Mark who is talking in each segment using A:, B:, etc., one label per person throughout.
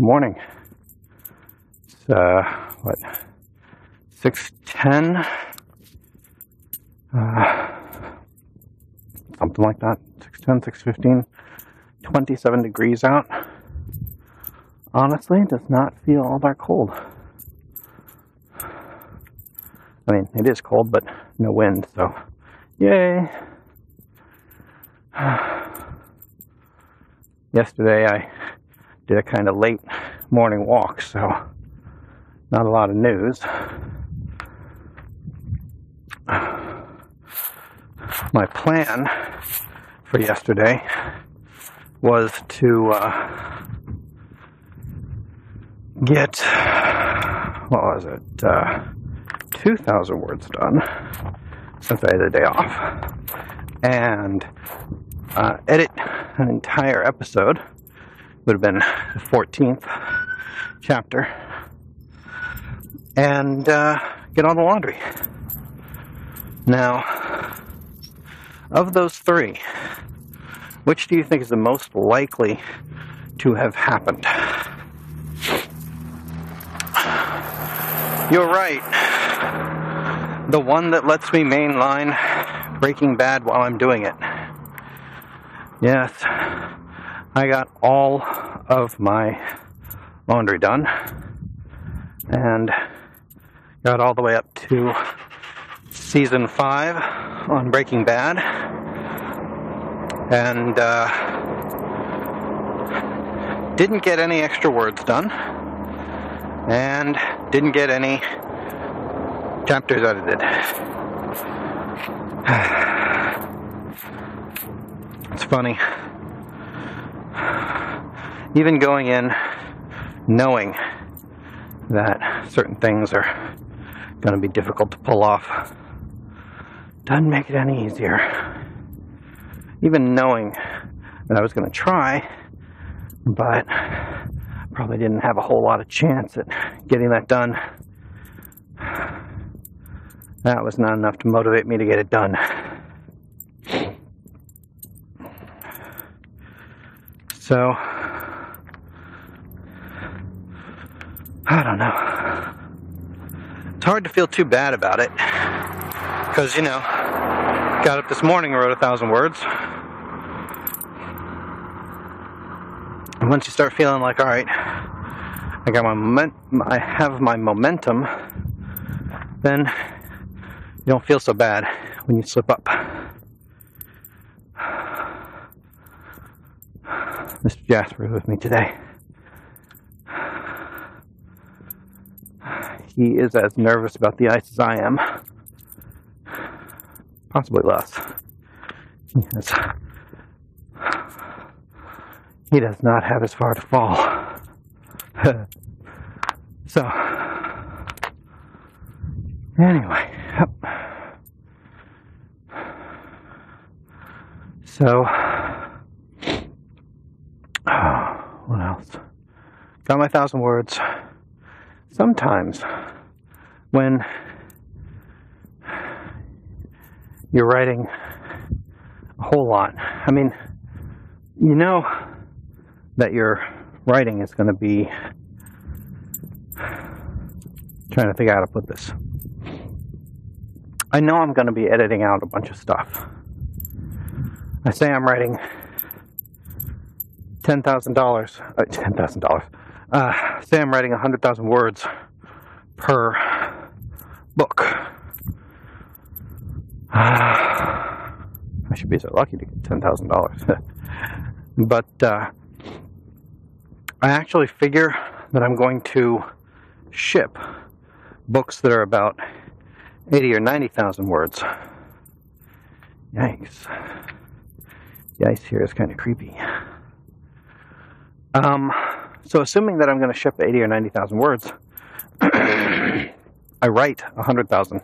A: morning. It's uh, what six ten, uh, something like that. 610, 615, 27 degrees out. Honestly, it does not feel all that cold. I mean, it is cold, but no wind, so yay. Yesterday I did a kind of late morning walk, so not a lot of news. My plan for yesterday was to uh, get, what was it, uh, 2,000 words done since I had a day off, and uh, edit an entire episode would have been the 14th chapter, and uh, get on the laundry. Now, of those three, which do you think is the most likely to have happened? You're right. The one that lets me mainline Breaking Bad while I'm doing it. Yes, I got all of my laundry done and got all the way up to season five on Breaking Bad and uh, didn't get any extra words done and didn't get any chapters edited. It's funny even going in knowing that certain things are going to be difficult to pull off doesn't make it any easier. Even knowing that I was going to try, but probably didn't have a whole lot of chance at getting that done. That was not enough to motivate me to get it done. So, I don't know. It's hard to feel too bad about it. Because, you know, got up this morning and wrote a thousand words. And once you start feeling like, all right, I got my moment, I have my momentum, then you don't feel so bad when you slip up. Mr. Jasper is with me today. he is as nervous about the ice as I am. Possibly less. Yes. He does not have as far to fall. so, anyway, yep. So, what else? Got my thousand words sometimes when you're writing a whole lot, I mean, you know that your writing is going to be trying to figure out how to put this. I know I'm going to be editing out a bunch of stuff. I say I'm writing $10,000, ten thousand dollars, uh, uh, I'm writing 100,000 words per book. I should be so lucky to get $10,000. but uh, I actually figure that I'm going to ship books that are about 80 or 90,000 words. Yikes. The ice here is kind of creepy. Um, so, assuming that I'm going to ship 80 or 90,000 words, I write 100,000,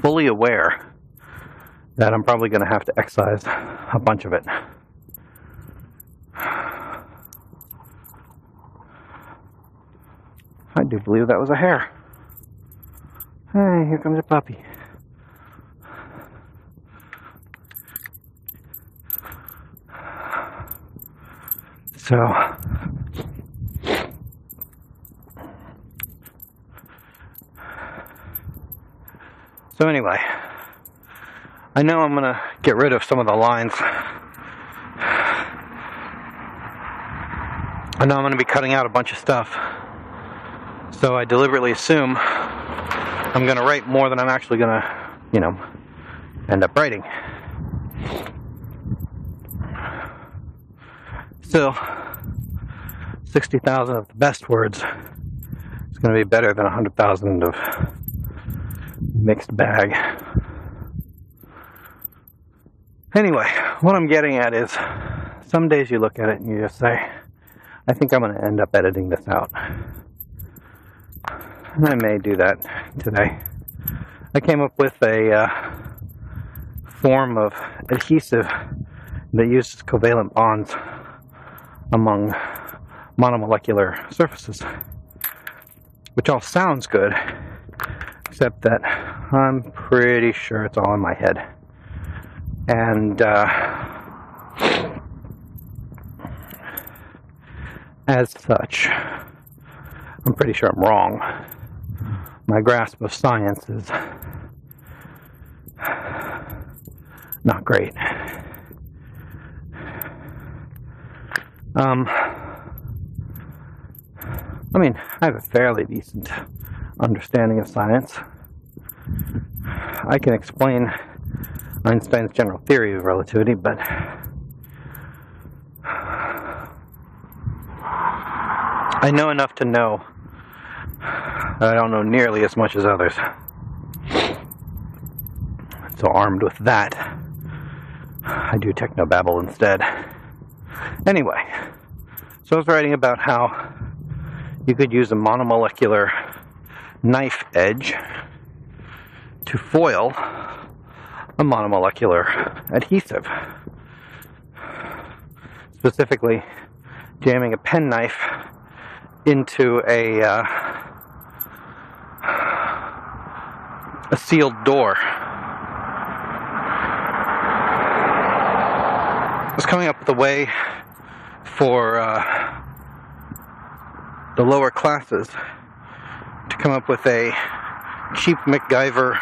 A: fully aware that I'm probably going to have to excise a bunch of it. I do believe that was a hare. Hey, here comes a puppy. So, so anyway, I know I'm gonna get rid of some of the lines. I know I'm gonna be cutting out a bunch of stuff. So I deliberately assume I'm gonna write more than I'm actually gonna, you know, end up writing. Still, 60,000 of the best words is going to be better than 100,000 of mixed bag. Anyway, what I'm getting at is some days you look at it and you just say, I think I'm going to end up editing this out. And I may do that today. I came up with a uh, form of adhesive that uses covalent bonds among monomolecular surfaces, which all sounds good, except that I'm pretty sure it's all in my head. And uh, as such, I'm pretty sure I'm wrong. My grasp of science is not great. Um, I mean, I have a fairly decent understanding of science. I can explain Einstein's general theory of relativity, but I know enough to know I don't know nearly as much as others. So, armed with that, I do techno technobabble instead. Anyway, so I was writing about how you could use a monomolecular knife edge to foil a monomolecular adhesive. Specifically, jamming a penknife into a uh, a sealed door. I was coming up with a way for uh, the lower classes to come up with a cheap MacGyver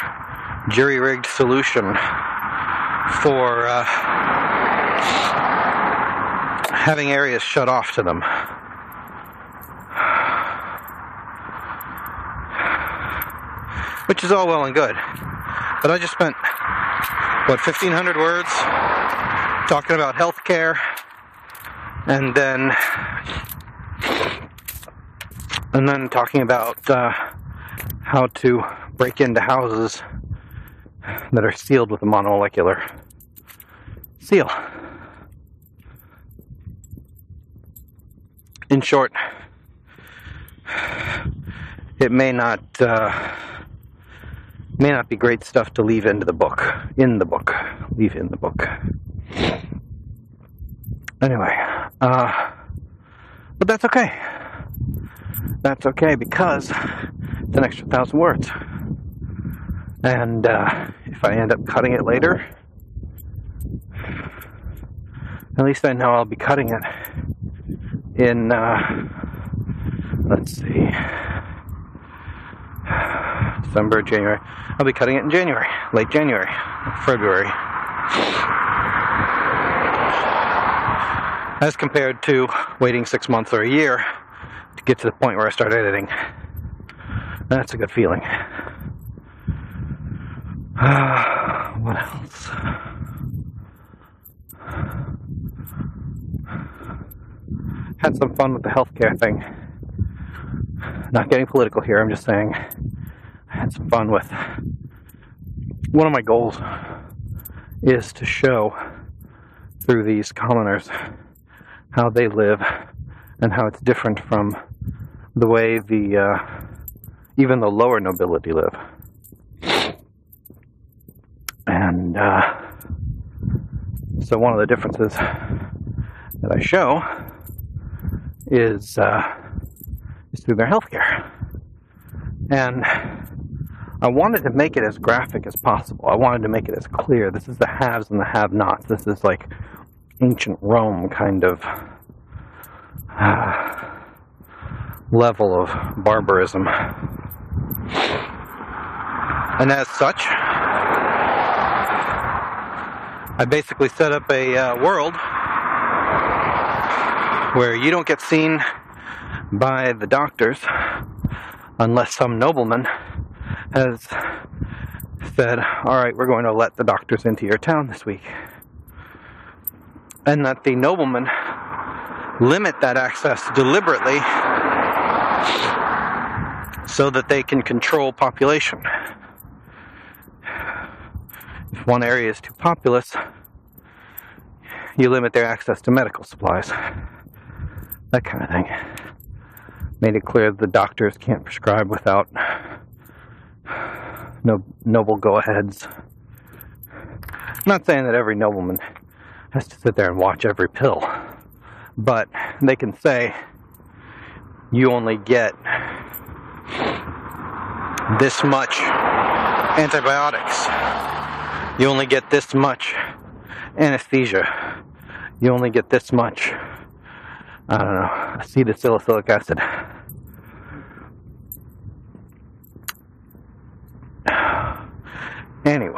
A: jury rigged solution for uh, having areas shut off to them. Which is all well and good. But I just spent, what, 1,500 words talking about healthcare and then and then talking about uh, how to break into houses that are sealed with a monomolecular seal. In short, it may not uh, may not be great stuff to leave into the book. In the book, leave in the book. Anyway, uh, but that's okay. That's okay because it's an extra thousand words. And uh, if I end up cutting it later, at least I know I'll be cutting it in, uh, let's see, December, January. I'll be cutting it in January, late January, February. As compared to waiting six months or a year to get to the point where I start editing. That's a good feeling. Uh, what else? Had some fun with the healthcare thing. Not getting political here, I'm just saying I had some fun with one of my goals is to show through these commoners how they live and how it's different from the way the uh, even the lower nobility live. And uh, so one of the differences that I show is uh, is through their healthcare. And I wanted to make it as graphic as possible. I wanted to make it as clear. This is the haves and the have-nots. This is like ancient Rome kind of uh, level of barbarism. And as such, I basically set up a uh, world where you don't get seen by the doctors unless some nobleman has said, All right, we're going to let the doctors into your town this week. And that the noblemen limit that access deliberately so that they can control population. If one area is too populous, you limit their access to medical supplies. That kind of thing. Made it clear that the doctors can't prescribe without no noble go aheads. I'm not saying that every nobleman has to sit there and watch every pill, but they can say you only get this much antibiotics. You only get this much anesthesia. You only get this much, I don't know, acetylsalicylic acid. Anyway.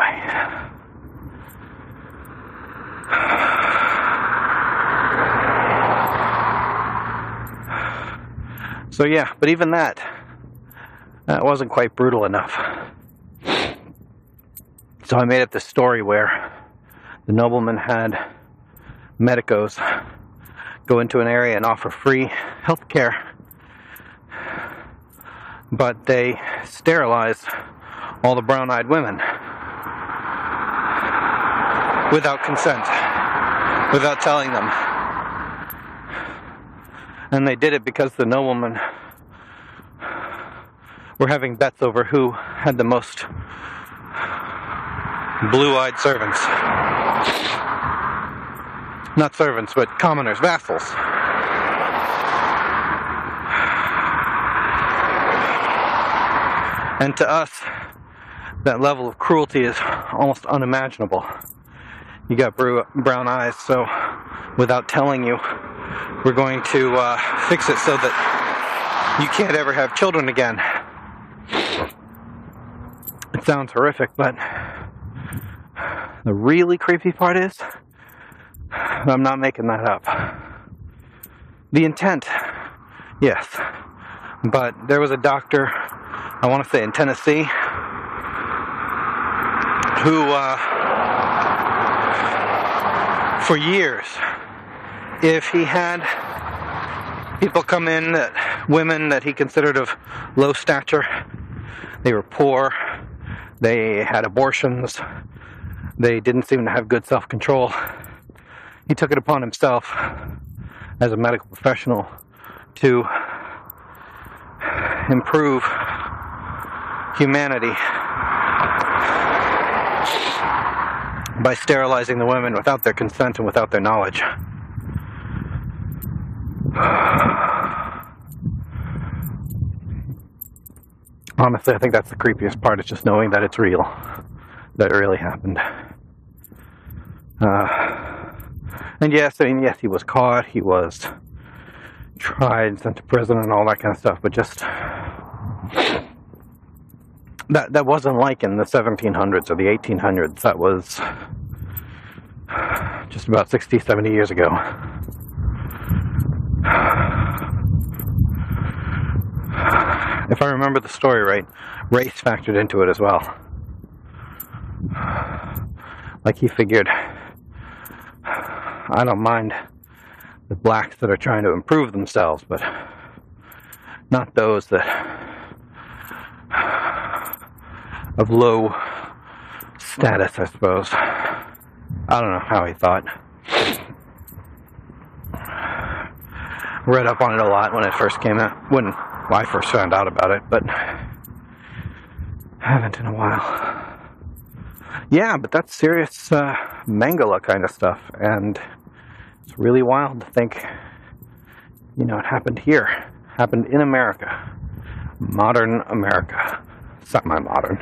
A: So yeah, but even that, that wasn't quite brutal enough. So I made up this story where the nobleman had medicos go into an area and offer free health care, but they sterilize all the brown eyed women without consent, without telling them. And they did it because the noblemen were having bets over who had the most blue eyed servants. Not servants, but commoners, vassals. And to us, that level of cruelty is almost unimaginable. You got brown eyes, so without telling you, we're going to uh, fix it so that you can't ever have children again. It sounds horrific, but the really creepy part is I'm not making that up. The intent, yes, but there was a doctor, I want to say in Tennessee, who, uh, for years, if he had people come in that women that he considered of low stature, they were poor, they had abortions, they didn't seem to have good self control. He took it upon himself as a medical professional to improve humanity by sterilizing the women without their consent and without their knowledge. Honestly, I think that's the creepiest part, is just knowing that it's real, that it really happened. Uh, and yes, I mean, yes, he was caught, he was tried, sent to prison, and all that kind of stuff, but just that that wasn't like in the 1700s or the 1800s. That was just about 60, 70 years ago. If I remember the story right, race factored into it as well. Like he figured, I don't mind the blacks that are trying to improve themselves, but not those that of low status, I suppose. I don't know how he thought. Read up on it a lot when it first came out, when I first found out about it, but I haven't in a while. Yeah, but that's serious uh, Mengele kind of stuff, and it's really wild to think, you know, it happened here, happened in America, modern America, semi-modern.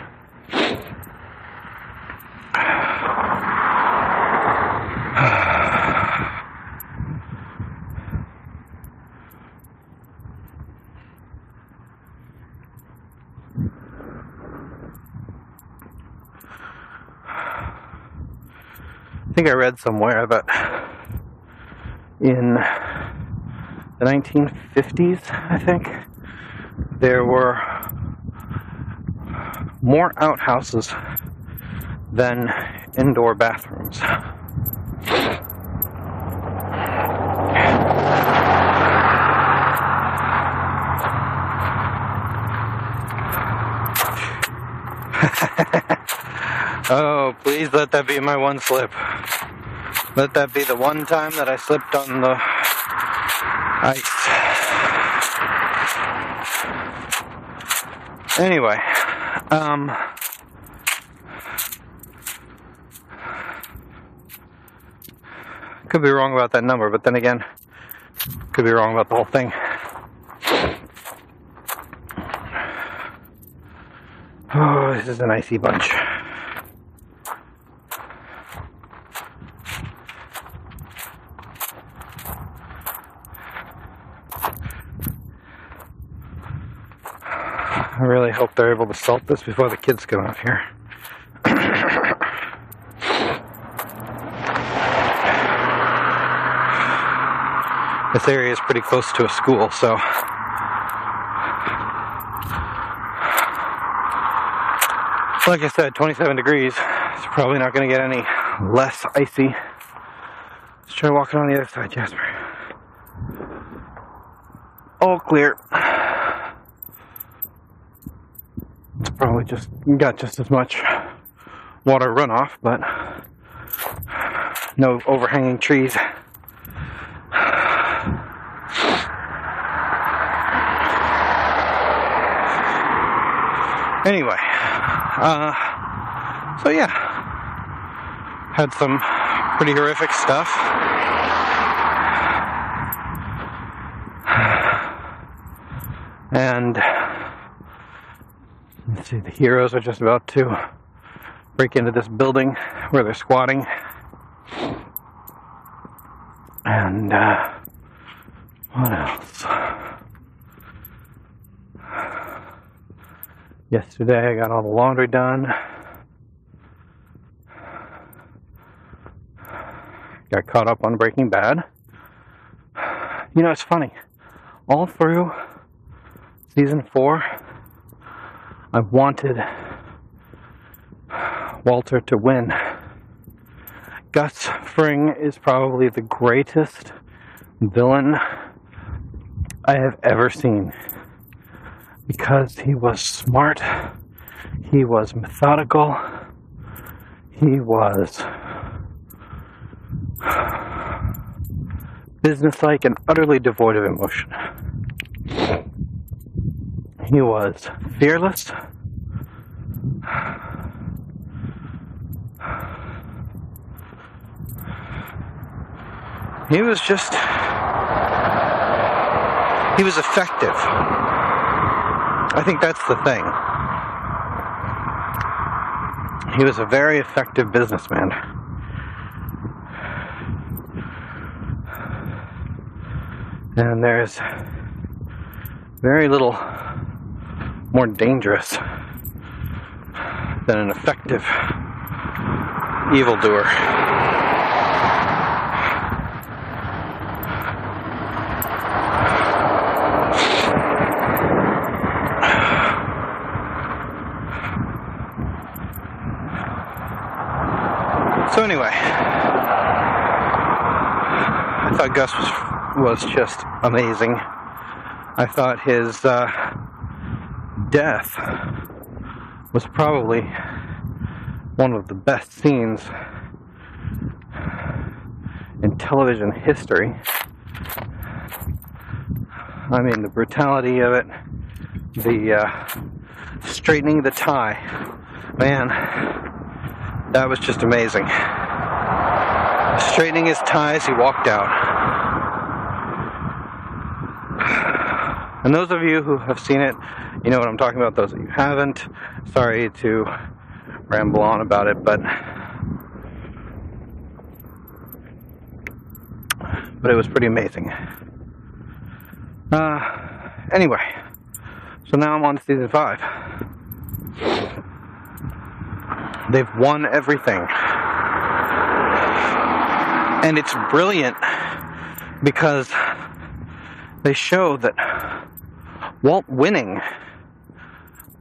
A: I think I read somewhere that in the 1950s, I think, there were more outhouses than indoor bathrooms. oh, please let that be my one slip. Let that be the one time that I slipped on the ice. Anyway, um, could be wrong about that number, but then again, could be wrong about the whole thing. Oh, this is an icy bunch. I really hope they're able to salt this before the kids get off here. this area is pretty close to a school, so like I said, 27 degrees. It's probably not going to get any less icy. Let's try walking on the other side, Jasper. All clear. Probably just got just as much water runoff, but no overhanging trees. Anyway, uh, so yeah, had some pretty horrific stuff. And see, the heroes are just about to break into this building where they're squatting. And uh, what else? Yesterday I got all the laundry done. Got caught up on Breaking Bad. You know, it's funny. All through season four, I wanted Walter to win. Gus Fring is probably the greatest villain I have ever seen because he was smart, he was methodical, he was businesslike and utterly devoid of emotion. He was fearless. He was just. He was effective. I think that's the thing. He was a very effective businessman. And there's very little more dangerous than an effective evildoer. So anyway, I thought Gus was was just amazing. I thought his uh, death was probably one of the best scenes in television history. I mean, the brutality of it, the uh, straightening the tie. Man, that was just amazing. Straightening his tie as he walked out. And those of you who have seen it, you know what I'm talking about. Those of you haven't, sorry to ramble on about it, but but it was pretty amazing. Uh, anyway, so now I'm on season five. They've won everything. And it's brilliant because they show that Walt winning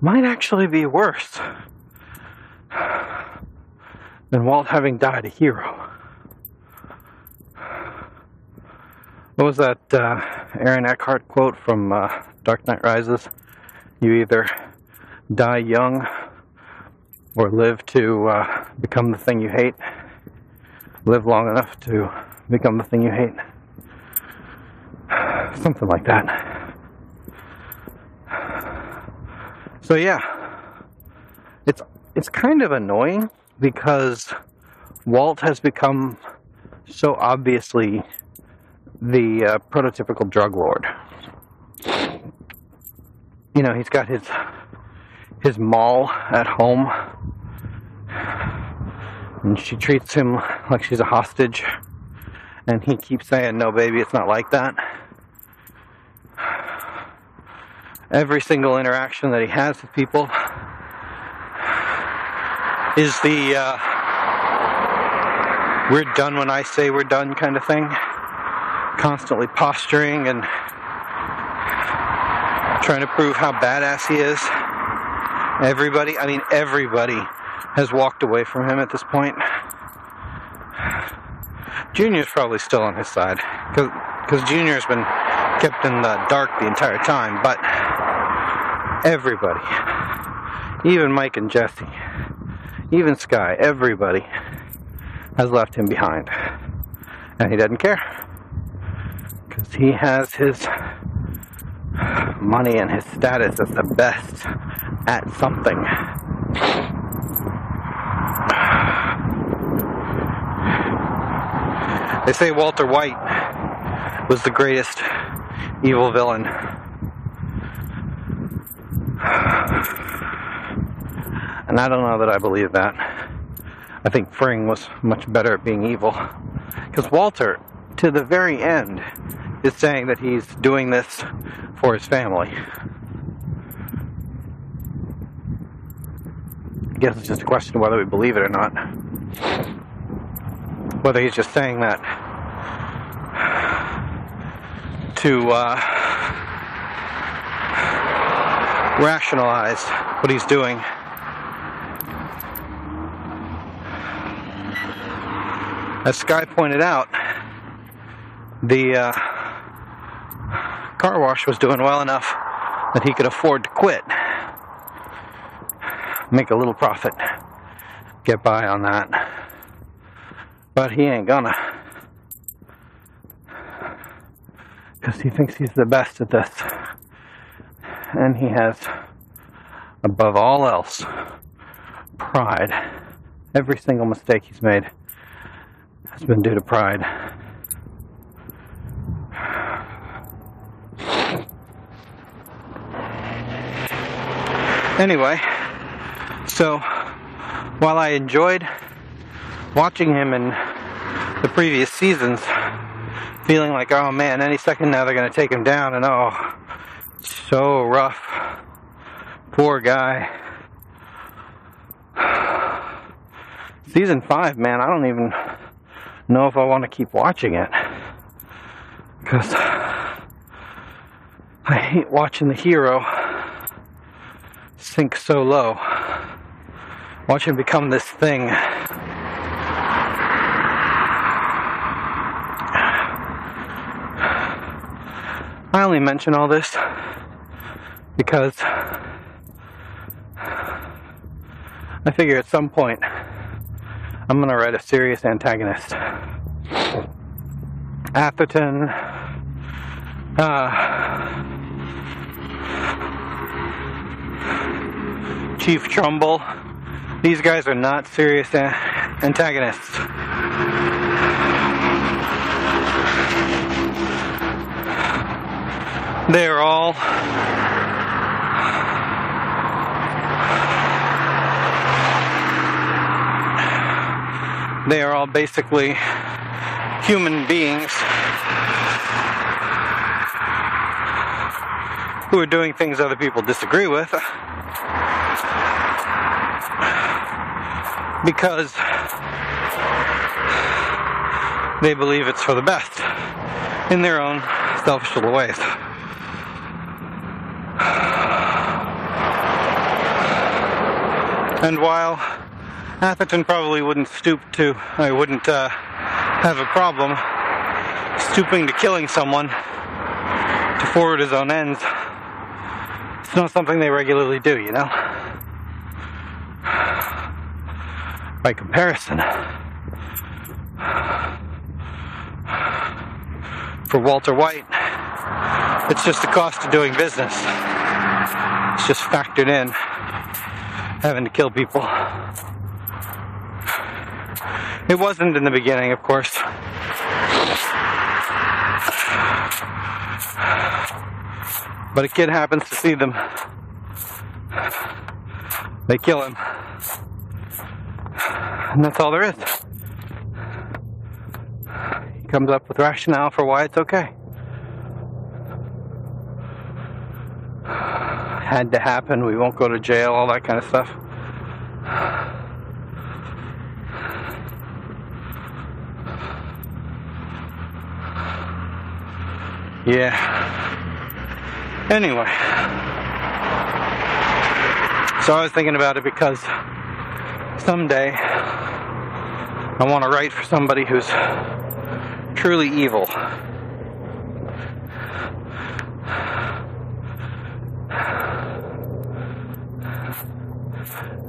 A: might actually be worse than Walt having died a hero. What was that uh, Aaron Eckhart quote from uh, Dark Knight Rises? You either die young or live to uh, become the thing you hate. Live long enough to become the thing you hate. Something like that. So yeah, it's it's kind of annoying because Walt has become so obviously the uh, prototypical drug lord. You know, he's got his his moll at home, and she treats him like she's a hostage, and he keeps saying, "No, baby, it's not like that." Every single interaction that he has with people is the uh, "we're done when I say we're done" kind of thing constantly posturing and trying to prove how badass he is. Everybody, I mean, everybody has walked away from him at this point. Junior's probably still on his side because Junior's been kept in the dark the entire time, but everybody, even Mike and Jesse, even Sky, everybody has left him behind. And he doesn't care because he has his money and his status as the best at something. They say Walter White was the greatest evil villain. And I don't know that I believe that. I think Fring was much better at being evil. Because Walter, to the very end, is saying that he's doing this for his family. I guess it's just a question of whether we believe it or not. Whether he's just saying that to uh, rationalize what he's doing. As Sky pointed out, the uh, car wash was doing well enough that he could afford to quit. Make a little profit. Get by on that. But he ain't gonna. Because he thinks he's the best at this. And he has, above all else, pride. Every single mistake he's made has been due to pride. Anyway, so while I enjoyed watching him in the previous seasons, feeling like, oh man, any second now they're going to take him down, and oh, so rough. Poor guy. Season 5, man, I don't even know if I want to keep watching it. Because I hate watching the hero sink so low. Watch him become this thing. I only mention all this because I figure at some point I'm going to write a serious antagonist. Atherton, uh, Chief Trumbull. These guys are not serious antagonists. They are all they are all basically human beings who are doing things other people disagree with. Because they believe it's for the best in their own selfish little ways. And while Atherton probably wouldn't stoop to, I wouldn't uh, have a problem stooping to killing someone to forward his own ends, it's not something they regularly do, you know? By comparison, for Walter White, it's just the cost of doing business. It's just factored in having to kill people. It wasn't in the beginning, of course. But a kid happens to see them. They kill him. And that's all there is. He comes up with rationale for why it's okay. Had to happen, we won't go to jail, all that kind of stuff. Yeah. Anyway, so I was thinking about it because someday I want to write for somebody who's truly evil.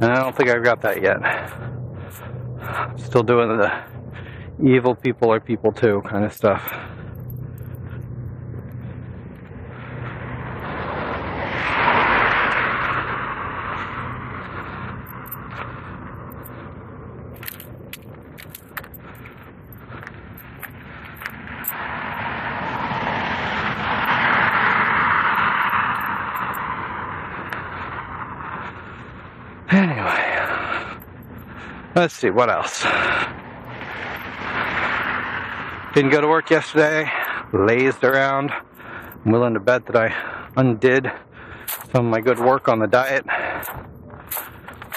A: And I don't think I've got that yet. I'm still doing the evil people are people too kind of stuff. Let's see, what else? Didn't go to work yesterday, lazed around. I'm willing to bet that I undid some of my good work on the diet.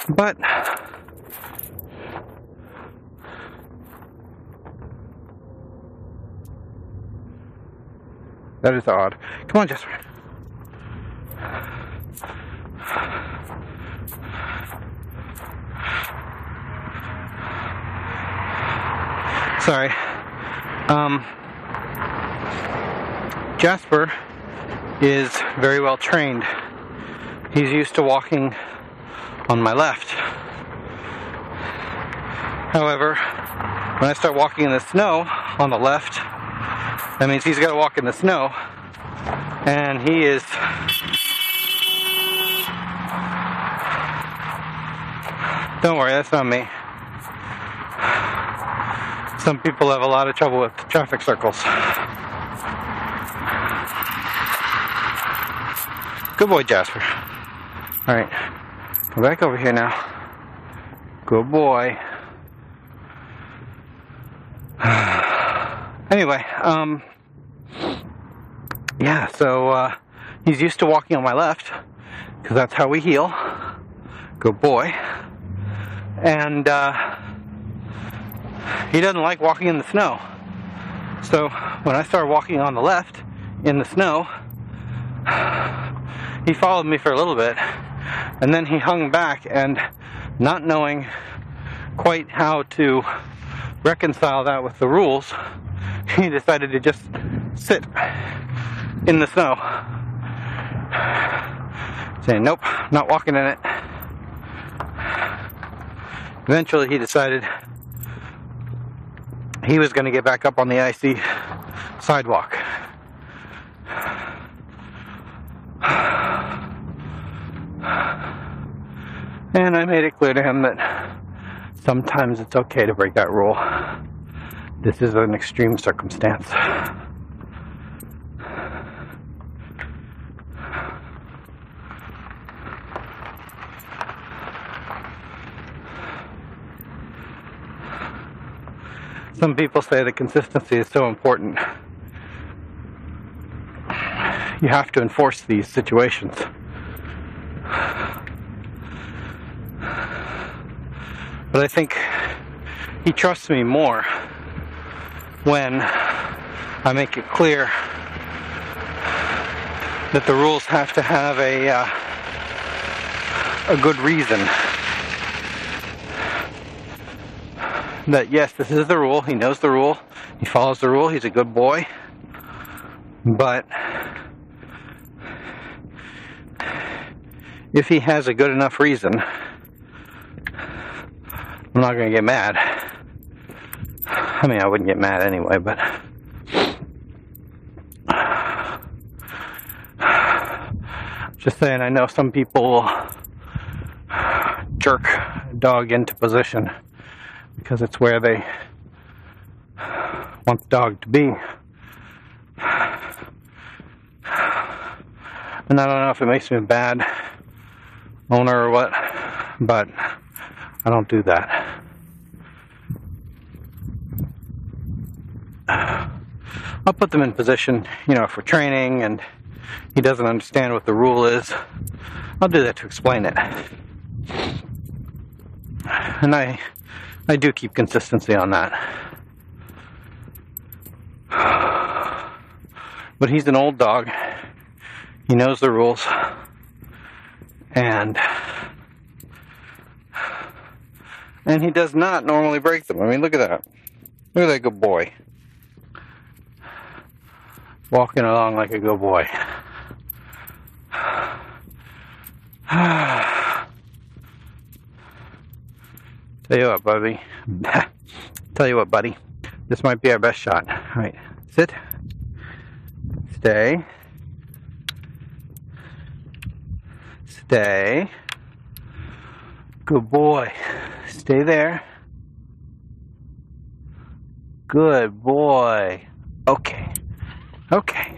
A: But that is odd. Come on, Jasper. Sorry. Um, Jasper is very well trained. He's used to walking on my left. However, when I start walking in the snow on the left, that means he's got to walk in the snow. And he is Don't worry, that's not me. Some people have a lot of trouble with traffic circles. Good boy, Jasper. All right, back over here now. Good boy. anyway, um, yeah, so uh, he's used to walking on my left because that's how we heel. Good boy. And uh, he doesn't like walking in the snow. So when I started walking on the left in the snow, he followed me for a little bit and then he hung back and not knowing quite how to reconcile that with the rules, he decided to just sit in the snow. Saying, nope, not walking in it. Eventually he decided he was going to get back up on the icy sidewalk. And I made it clear to him that sometimes it's okay to break that rule. This is an extreme circumstance. Some people say that consistency is so important. You have to enforce these situations. But I think he trusts me more when I make it clear that the rules have to have a uh, a good reason. That yes, this is the rule. He knows the rule. He follows the rule. He's a good boy. But if he has a good enough reason, I'm not going to get mad. I mean, I wouldn't get mad anyway, but. Just saying, I know some people jerk dog into position because it's where they want the dog to be. And I don't know if it makes me a bad owner or what, but I don't do that. I'll put them in position, you know, for training and he doesn't understand what the rule is. I'll do that to explain it. And I I do keep consistency on that. But he's an old dog. He knows the rules. And and he does not normally break them. I mean, look at that. Look at that good boy. Walking along like a good boy. Ah. Tell you what, buddy. Tell you what, buddy. This might be our best shot. All right, sit. Stay. Stay. Good boy. Stay there. Good boy. Okay. Okay.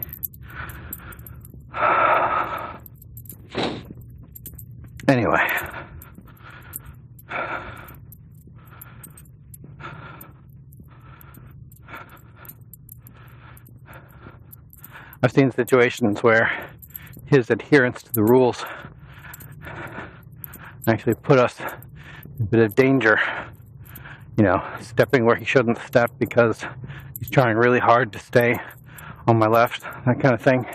A: Anyway. I've seen situations where his adherence to the rules actually put us in a bit of danger. You know, stepping where he shouldn't step because he's trying really hard to stay on my left, that kind of thing.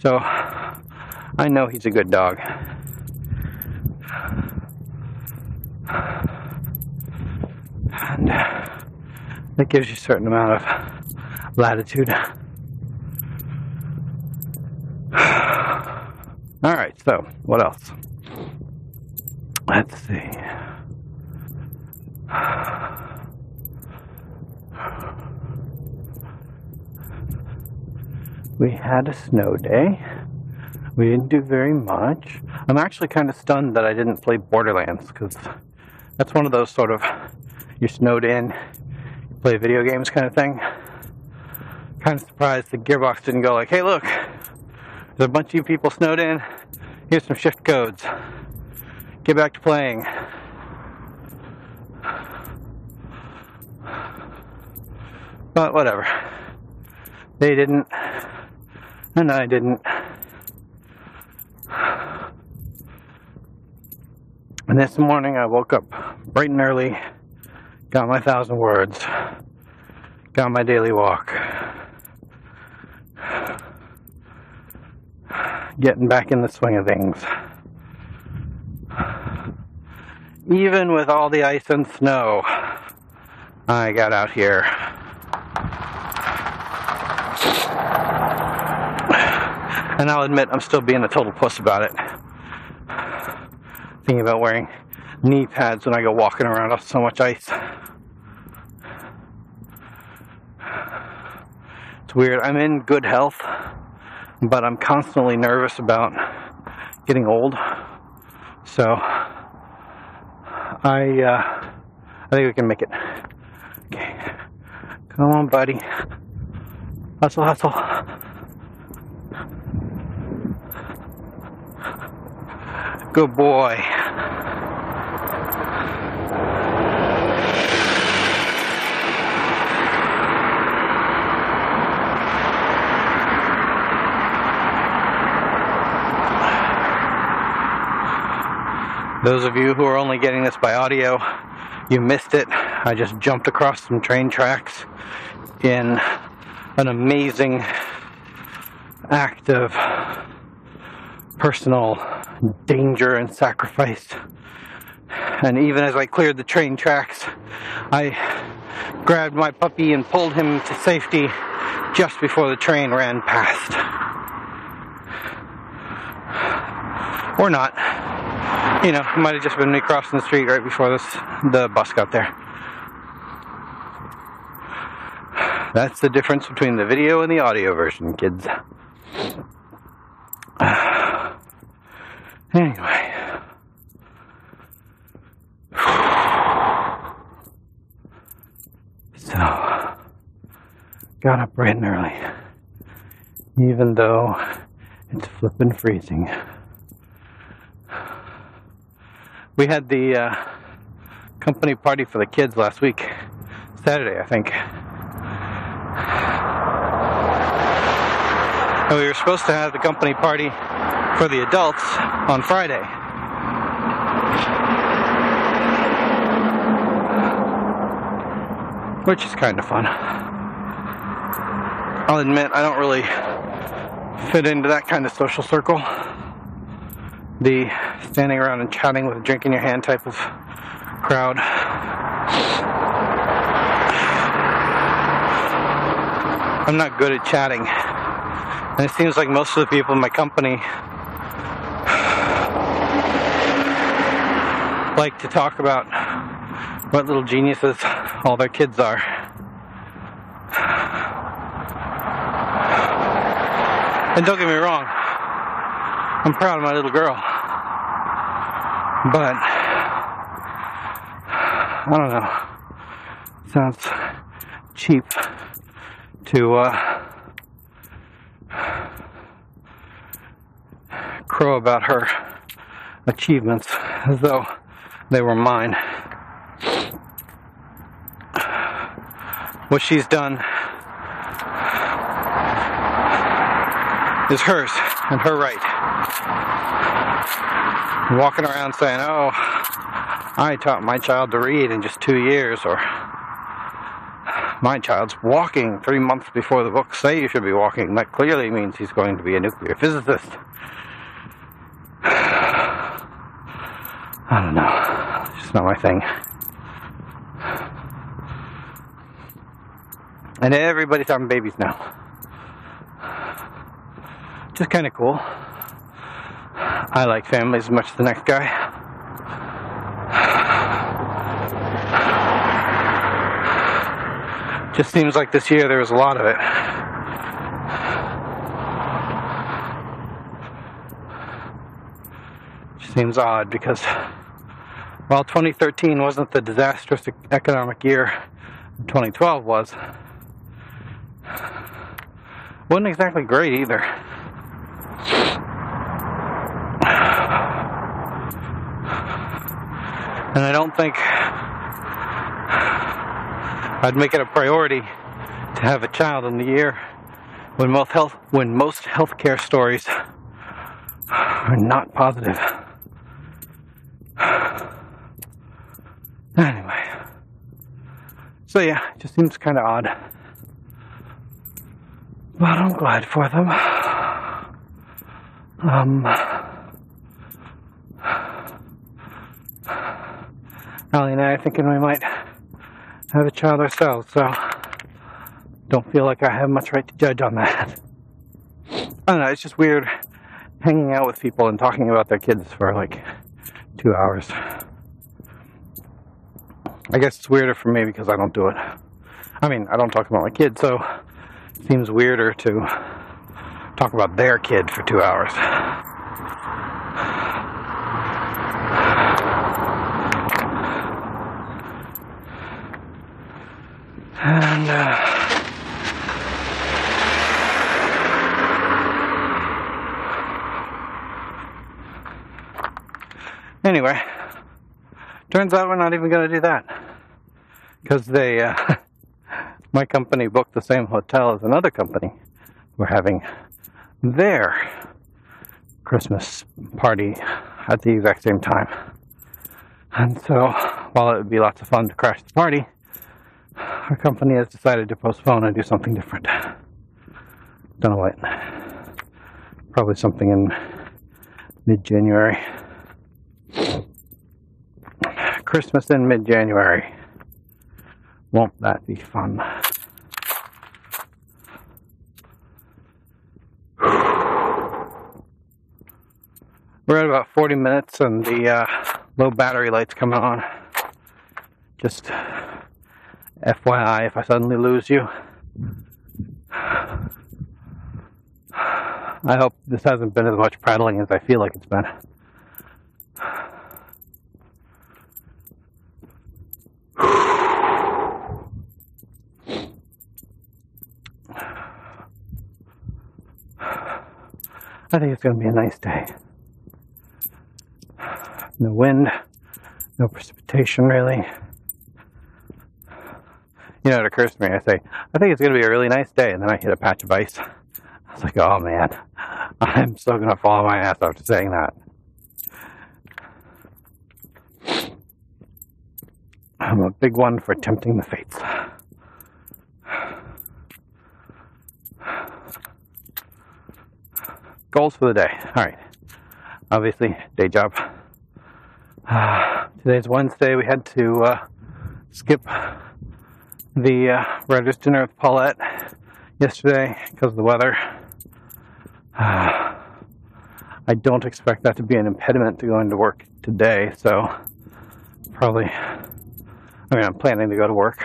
A: So, I know he's a good dog. And that gives you a certain amount of latitude. All right, so what else? Let's see. We had a snow day. We didn't do very much. I'm actually kind of stunned that I didn't play Borderlands because that's one of those sort of you're snowed in, play video games kind of thing. Kind of surprised the Gearbox didn't go like, hey, look, there's a bunch of you people snowed in. Here's some shift codes. Get back to playing. But whatever. They didn't, and I didn't. And this morning I woke up bright and early Got my thousand words. Got my daily walk. Getting back in the swing of things. Even with all the ice and snow, I got out here. And I'll admit I'm still being a total puss about it. Thinking about wearing knee pads when I go walking around on so much ice. It's weird. I'm in good health, but I'm constantly nervous about getting old. So I uh, I think we can make it. Okay. Come on, buddy. Hustle, hustle. Good boy. Those of you who are only getting this by audio, you missed it. I just jumped across some train tracks in an amazing act of personal danger and sacrifice. And even as I cleared the train tracks, I grabbed my puppy and pulled him to safety just before the train ran past. Or not. You know, might have just been me crossing the street right before this the bus got there. That's the difference between the video and the audio version, kids. Anyway. So, got up bright and early, even though it's flippin' freezing. We had the uh, company party for the kids last week, Saturday, I think. And we were supposed to have the company party for the adults on Friday. Which is kind of fun. I'll admit I don't really fit into that kind of social circle. The standing around and chatting with a drink in your hand type of crowd. I'm not good at chatting. And it seems like most of the people in my company like to talk about what little geniuses all their kids are. And don't get me wrong, I'm proud of my little girl. But, I don't know, sounds cheap to, uh, crow about her achievements as though they were mine. What she's done is hers and her right. Walking around saying, oh, I taught my child to read in just two years, or my child's walking three months before the books say you should be walking. That clearly means he's going to be a nuclear physicist. I don't know. It's just not my thing. And everybody's having babies now. Just kind of cool. I like families as much as the next guy. Just seems like this year there was a lot of it. Seems odd because while 2013 wasn't the disastrous economic year 2012 was, wasn't exactly great either. And I don't think I'd make it a priority to have a child in the year when most health when most healthcare stories are not positive. Anyway. So yeah, it just seems kind of odd. But I'm glad for them. Um, Allie and I are thinking we might have a child ourselves, so don't feel like I have much right to judge on that. I don't know, it's just weird hanging out with people and talking about their kids for like two hours. I guess it's weirder for me because I don't do it. I mean, I don't talk about my kids, so it seems weirder to talk about their kid for two hours. And, uh, anyway, turns out we're not even going to do that because they, uh, my company booked the same hotel as another company. We're having their Christmas party at the exact same time. And so while it would be lots of fun to crash the party, our company has decided to postpone and do something different. Don't know what. Probably something in mid January. Christmas in mid January. Won't that be fun? We're at about 40 minutes and the uh, low battery light's coming on. Just FYI, if I suddenly lose you. I hope this hasn't been as much prattling as I feel like it's been. I think it's going to be a nice day. No wind, no precipitation really. You know, it occurs to me, I say, I think it's going to be a really nice day, and then I hit a patch of ice. I was like, oh man, I'm still going to fall on my ass after saying that. I'm a big one for tempting the fates. Goals for the day. All right. Obviously, day job. Uh, today's Wednesday. We had to uh, skip the uh, writer's dinner with Paulette yesterday because of the weather. Uh, I don't expect that to be an impediment to going to work today, so probably, I mean, I'm planning to go to work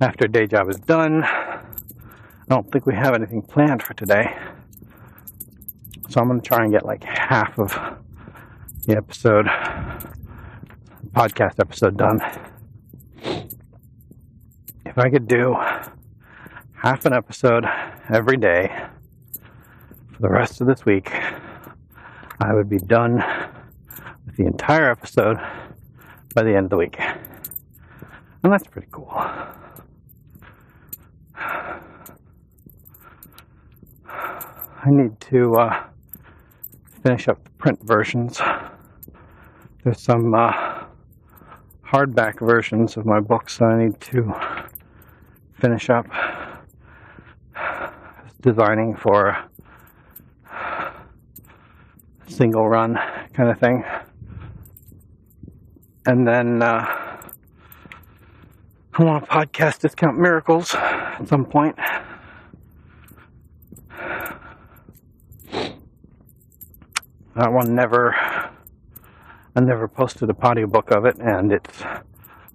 A: after day job is done. I don't think we have anything planned for today. So I'm going to try and get like half of the episode, podcast episode done. If I could do half an episode every day for the rest of this week, I would be done with the entire episode by the end of the week. And that's pretty cool. I need to uh, finish up the print versions. There's some uh, hardback versions of my books that I need to finish up designing for single run kind of thing. And then uh, I want to podcast Discount Miracles at some point. That one never, I never posted a audiobook of it, and it's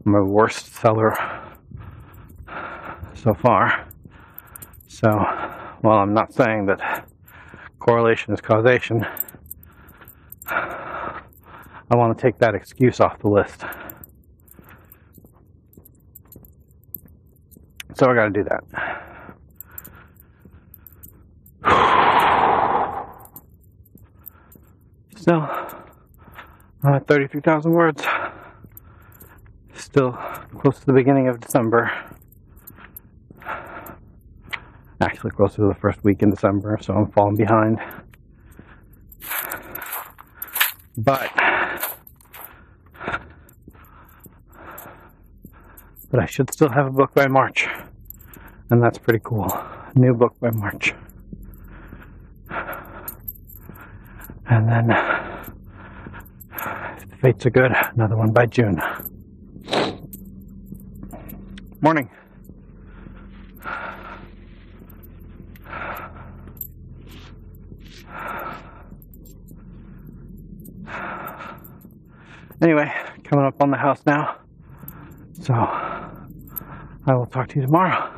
A: my worst seller so far. So, while I'm not saying that correlation is causation, I want to take that excuse off the list. So I got to do that. Still, I'm at 33,000 words. Still close to the beginning of December. Actually, closer to the first week in December, so I'm falling behind. But, but I should still have a book by March, and that's pretty cool. New book by March. And then, if the fates are good, another one by June. Morning. Anyway, coming up on the house now. So, I will talk to you tomorrow.